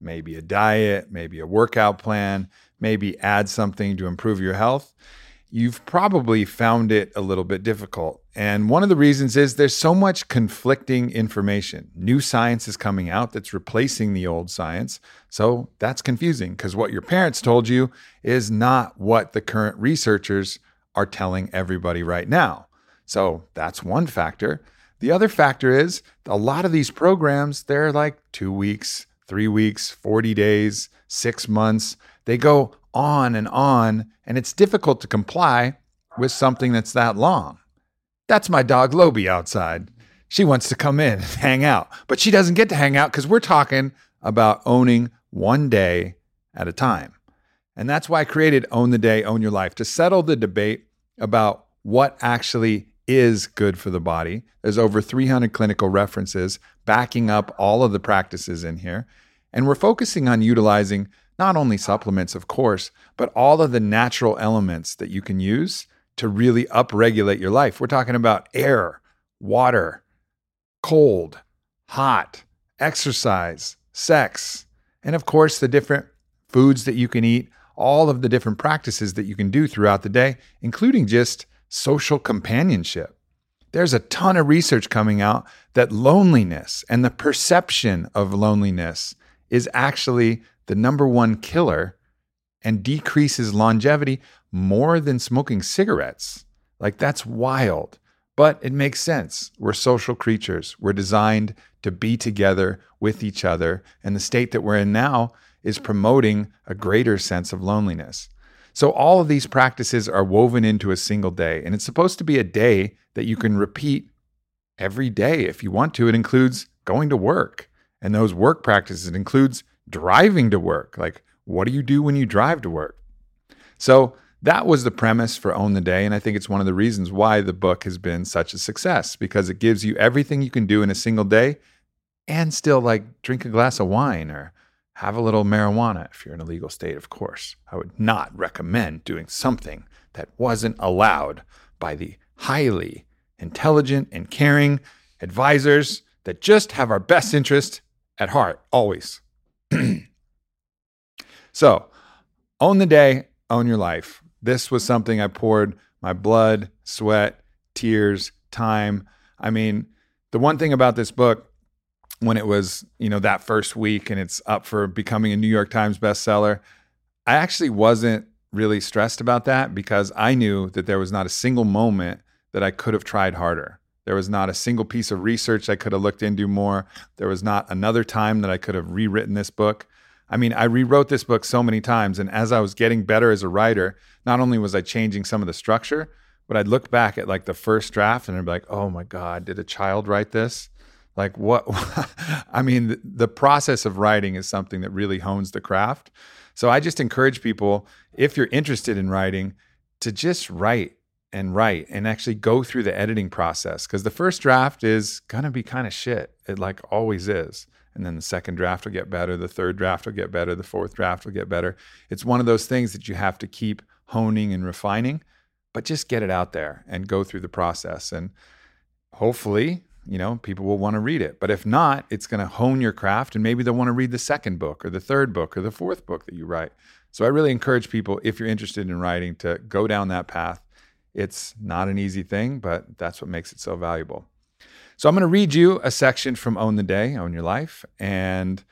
maybe a diet, maybe a workout plan, maybe add something to improve your health, you've probably found it a little bit difficult. And one of the reasons is there's so much conflicting information. New science is coming out that's replacing the old science. So that's confusing because what your parents told you is not what the current researchers are telling everybody right now. So that's one factor. The other factor is a lot of these programs, they're like two weeks, three weeks, 40 days, six months. They go on and on, and it's difficult to comply with something that's that long. That's my dog Lobi outside. She wants to come in and hang out, but she doesn't get to hang out because we're talking about owning one day at a time. And that's why I created Own the Day, Own Your Life to settle the debate about what actually is good for the body. There's over 300 clinical references backing up all of the practices in here. And we're focusing on utilizing not only supplements, of course, but all of the natural elements that you can use to really upregulate your life. We're talking about air, water, cold, hot, exercise, sex, and of course, the different foods that you can eat, all of the different practices that you can do throughout the day, including just social companionship. There's a ton of research coming out that loneliness and the perception of loneliness is actually the number one killer and decreases longevity more than smoking cigarettes. Like, that's wild. But it makes sense. We're social creatures. We're designed to be together with each other. And the state that we're in now is promoting a greater sense of loneliness. So, all of these practices are woven into a single day. And it's supposed to be a day that you can repeat every day if you want to. It includes going to work, and those work practices it includes driving to work. Like, what do you do when you drive to work? So that was the premise for Own the Day. And I think it's one of the reasons why the book has been such a success because it gives you everything you can do in a single day and still like drink a glass of wine or have a little marijuana if you're in a legal state, of course. I would not recommend doing something that wasn't allowed by the highly intelligent and caring advisors that just have our best interest at heart, always. so, own the day, own your life. This was something I poured my blood, sweat, tears, time. I mean, the one thing about this book, when it was, you know, that first week and it's up for becoming a New York Times bestseller, I actually wasn't really stressed about that because I knew that there was not a single moment that I could have tried harder. There was not a single piece of research I could have looked into more. There was not another time that I could have rewritten this book. I mean, I rewrote this book so many times. And as I was getting better as a writer, not only was I changing some of the structure, but I'd look back at like the first draft and I'd be like, oh my God, did a child write this? Like, what? I mean, the, process of writing is something that really hones the craft. So I just encourage people, if you're interested in writing, to just write and write and actually go through the editing process because the first draft is going to be kind of shit. It like always is. And then the second draft will get better, the third draft will get better, the fourth draft will get better. It's one of those things that you have to keep honing and refining, but just get it out there and go through the process and hopefully, you know, people will want to read it. But if not, it's going to hone your craft and maybe they'll want to read the second book or the third book or the fourth book that you write. So I really encourage people if you're interested in writing to go down that path It's not an easy thing, but that's what makes it so valuable. So I'm going to read you a section from Own the Day, Own Your Life. And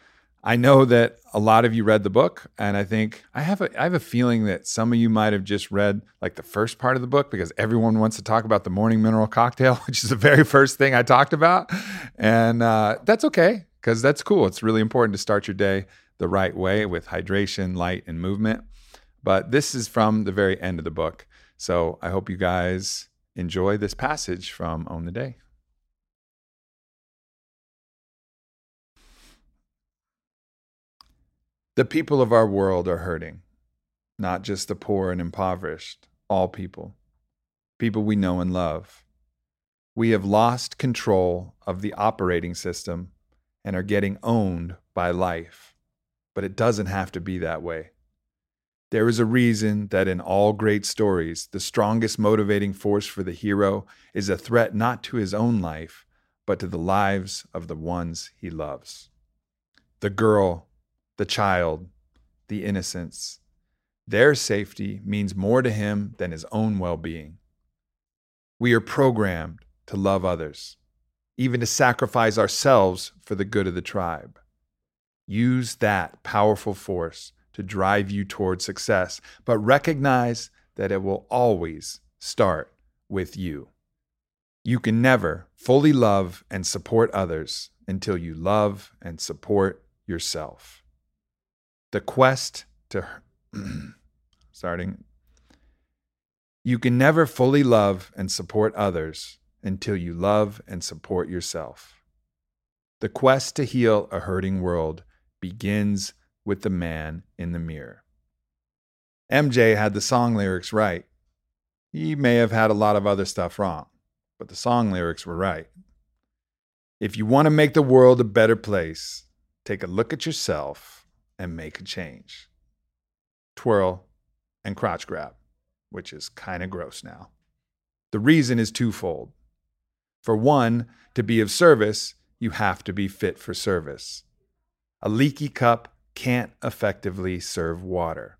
I know that a lot of you read the book, and I think I have a I have a feeling that some of you might have just read like the first part of the book because everyone wants to talk about the morning mineral cocktail, which is the very first thing I talked about, and uh, that's okay because that's cool. It's really important to start your day the right way with hydration, light, and movement. But this is from the very end of the book, so I hope you guys enjoy this passage from Own the Day. The people of our world are hurting, not just the poor and impoverished, all people, people we know and love. We have lost control of the operating system and are getting owned by life. But it doesn't have to be that way. There is a reason that in all great stories, the strongest motivating force for the hero is a threat not to his own life, but to the lives of the ones he loves. The girl the child, the innocence. Their safety means more to him than his own well being. We are programmed to love others, even to sacrifice ourselves for the good of the tribe. Use that powerful force to drive you toward success, but recognize that it will always start with you. You can never fully love and support others until you love and support yourself the quest to starting you can never fully love and support others until you love and support yourself. The quest to heal a hurting world begins with the man in the mirror. MJ had the song lyrics right. He may have had a lot of other stuff wrong, but the song lyrics were right. If you want to make the world a better place, take a look at yourself and make a change. Twirl and crotch grab, which is kind of gross now. The reason is twofold. For one, to be of service, you have to be fit for service. A leaky cup can't effectively serve water.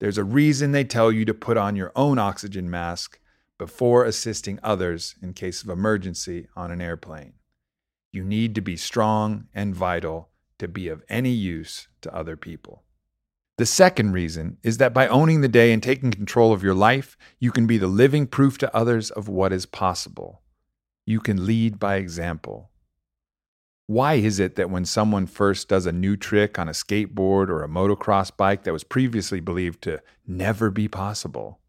There's a reason they tell you to put on your own oxygen mask before assisting others in case of emergency on an airplane. You need to be strong and vital to be of any use to other people. The second reason is that by owning the day and taking control of your life, you can be the living proof to others of what is possible. You can lead by example. Why is it that when someone first does a new trick on a skateboard or a motocross bike that was previously believed to never be possible,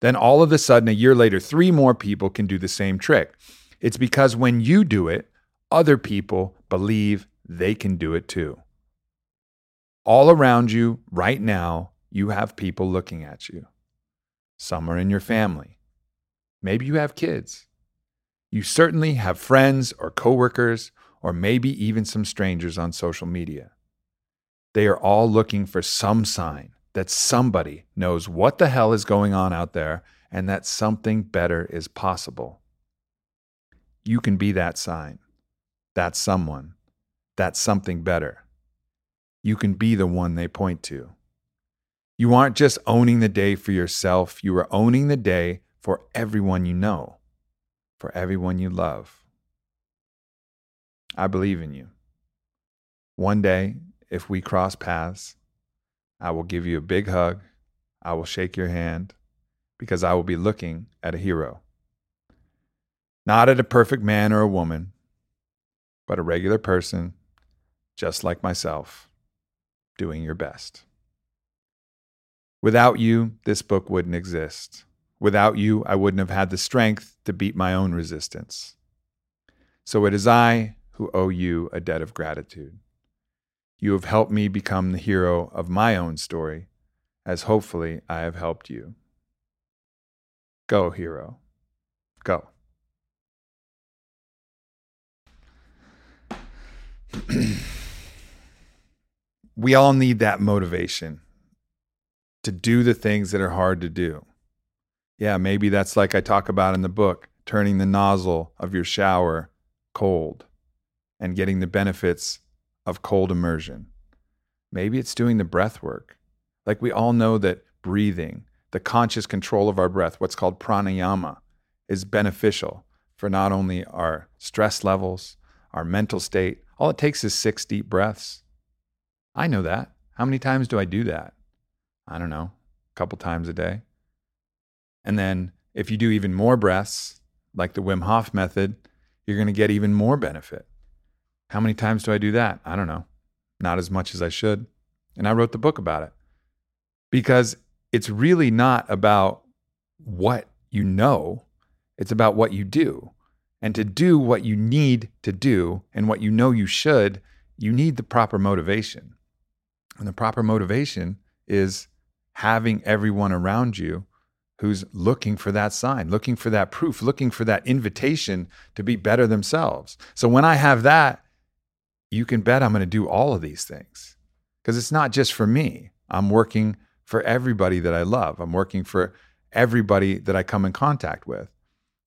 then all of a sudden, a year later, three more people can do the same trick? It's because when you do it, other people believe they can do it too. All around you, right now, you have people looking at you. Some are in your family. Maybe you have kids. You certainly have friends or coworkers, or maybe even some strangers on social media. They are all looking for some sign that somebody knows what the hell is going on out there and that something better is possible. You can be that sign, that someone that's something better. You can be the one they point to. You aren't just owning the day for yourself, you are owning the day for everyone you know, for everyone you love. I believe in you. One day, if we cross paths, I will give you a big hug. I will shake your hand because I will be looking at a hero. Not at a perfect man or a woman, but a regular person just like myself, doing your best. Without you, this book wouldn't exist. Without you, I wouldn't have had the strength to beat my own resistance. So it is I who owe you a debt of gratitude. You have helped me become the hero of my own story, as hopefully I have helped you. Go, hero. Go. we all need that motivation to do the things that are hard to do. Yeah, maybe that's like I talk about in the book, turning the nozzle of your shower cold and getting the benefits of cold immersion. Maybe it's doing the breath work. Like we all know that breathing, the conscious control of our breath, what's called pranayama, is beneficial for not only our stress levels, our mental state. All it takes is six deep breaths. I know that. How many times do I do that? I don't know, a couple times a day. And then if you do even more breaths, like the Wim Hof method, you're going to get even more benefit. How many times do I do that? I don't know. Not as much as I should. And I wrote the book about it because it's really not about what you know, it's about what you do. And to do what you need to do and what you know you should, you need the proper motivation. And the proper motivation is having everyone around you who's looking for that sign, looking for that proof, looking for that invitation to be better themselves. So when I have that, you can bet I'm going to do all of these things because it's not just for me. I'm working for everybody that I love. I'm working for everybody that I come in contact with.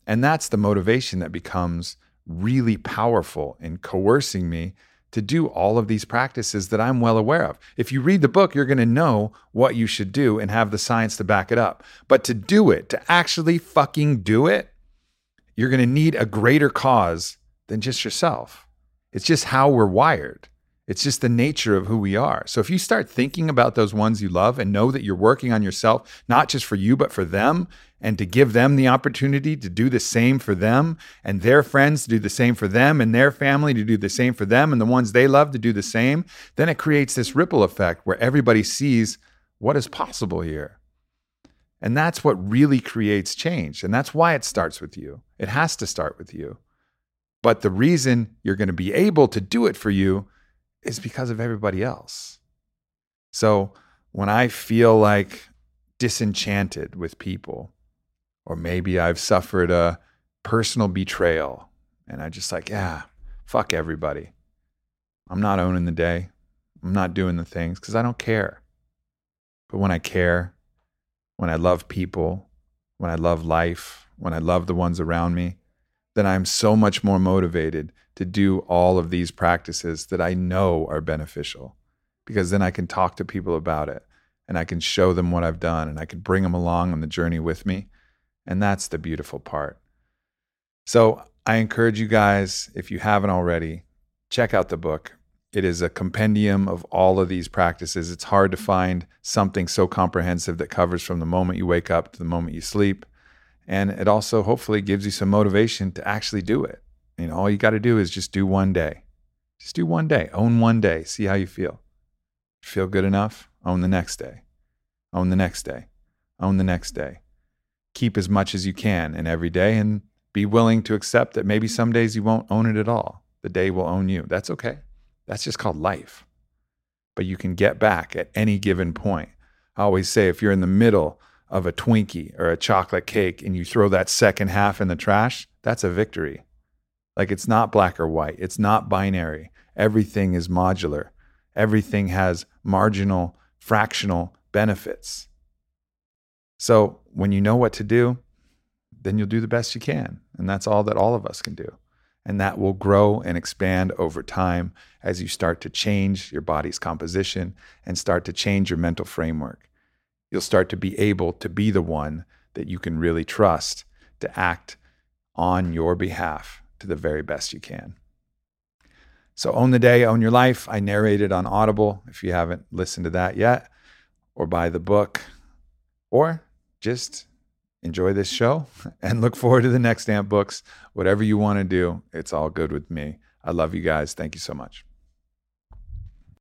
And that's the motivation that becomes really powerful in coercing me to do all of these practices that I'm well aware of. If you read the book, you're going to know what you should do and have the science to back it up. But to do it, to actually fucking do it, you're going to need a greater cause than just yourself. It's just how we're wired. It's just the nature of who we are. So if you start thinking about those ones you love and know that you're working on yourself, not just for you, but for them, and to give them the opportunity to do the same for them and their friends to do the same for them and their family to do the same for them and the ones they love to do the same, then it creates this ripple effect where everybody sees what is possible here. And that's what really creates change. And that's why it starts with you. It has to start with you. But the reason you're going to be able to do it for you is because of everybody else. So when I feel like disenchanted with people, or maybe I've suffered a personal betrayal and I just like, yeah, fuck everybody. I'm not owning the day. I'm not doing the things because I don't care. But when I care, when I love people, when I love life, when I love the ones around me, then I'm so much more motivated to do all of these practices that I know are beneficial because then I can talk to people about it and I can show them what I've done and I can bring them along on the journey with me. And that's the beautiful part. So I encourage you guys, if you haven't already, check out the book. It is a compendium of all of these practices. It's hard to find something so comprehensive that covers from the moment you wake up to the moment you sleep. And it also hopefully gives you some motivation to actually do it. You know, all you got to do is just do one day. Just do one day. Own one day. See how you feel. Feel good enough? Own the next day. Own the next day. Own the next day. Keep as much as you can in every day and be willing to accept that maybe some days you won't own it at all. The day will own you. That's okay. That's just called life. But you can get back at any given point. I always say if you're in the middle of a Twinkie or a chocolate cake and you throw that second half in the trash, that's a victory. Like it's not black or white, it's not binary. Everything is modular, everything has marginal, fractional benefits. So when you know what to do, then you'll do the best you can. And that's all that all of us can do. And that will grow and expand over time as you start to change your body's composition and start to change your mental framework you'll start to be able to be the one that you can really trust to act on your behalf to the very best you can. So, Own the Day, Own Your Life. I narrated on Audible if you haven't listened to that yet, or buy the book, or just enjoy this show and look forward to the next AMP books. Whatever you want to do, it's all good with me. I love you guys. Thank you so much.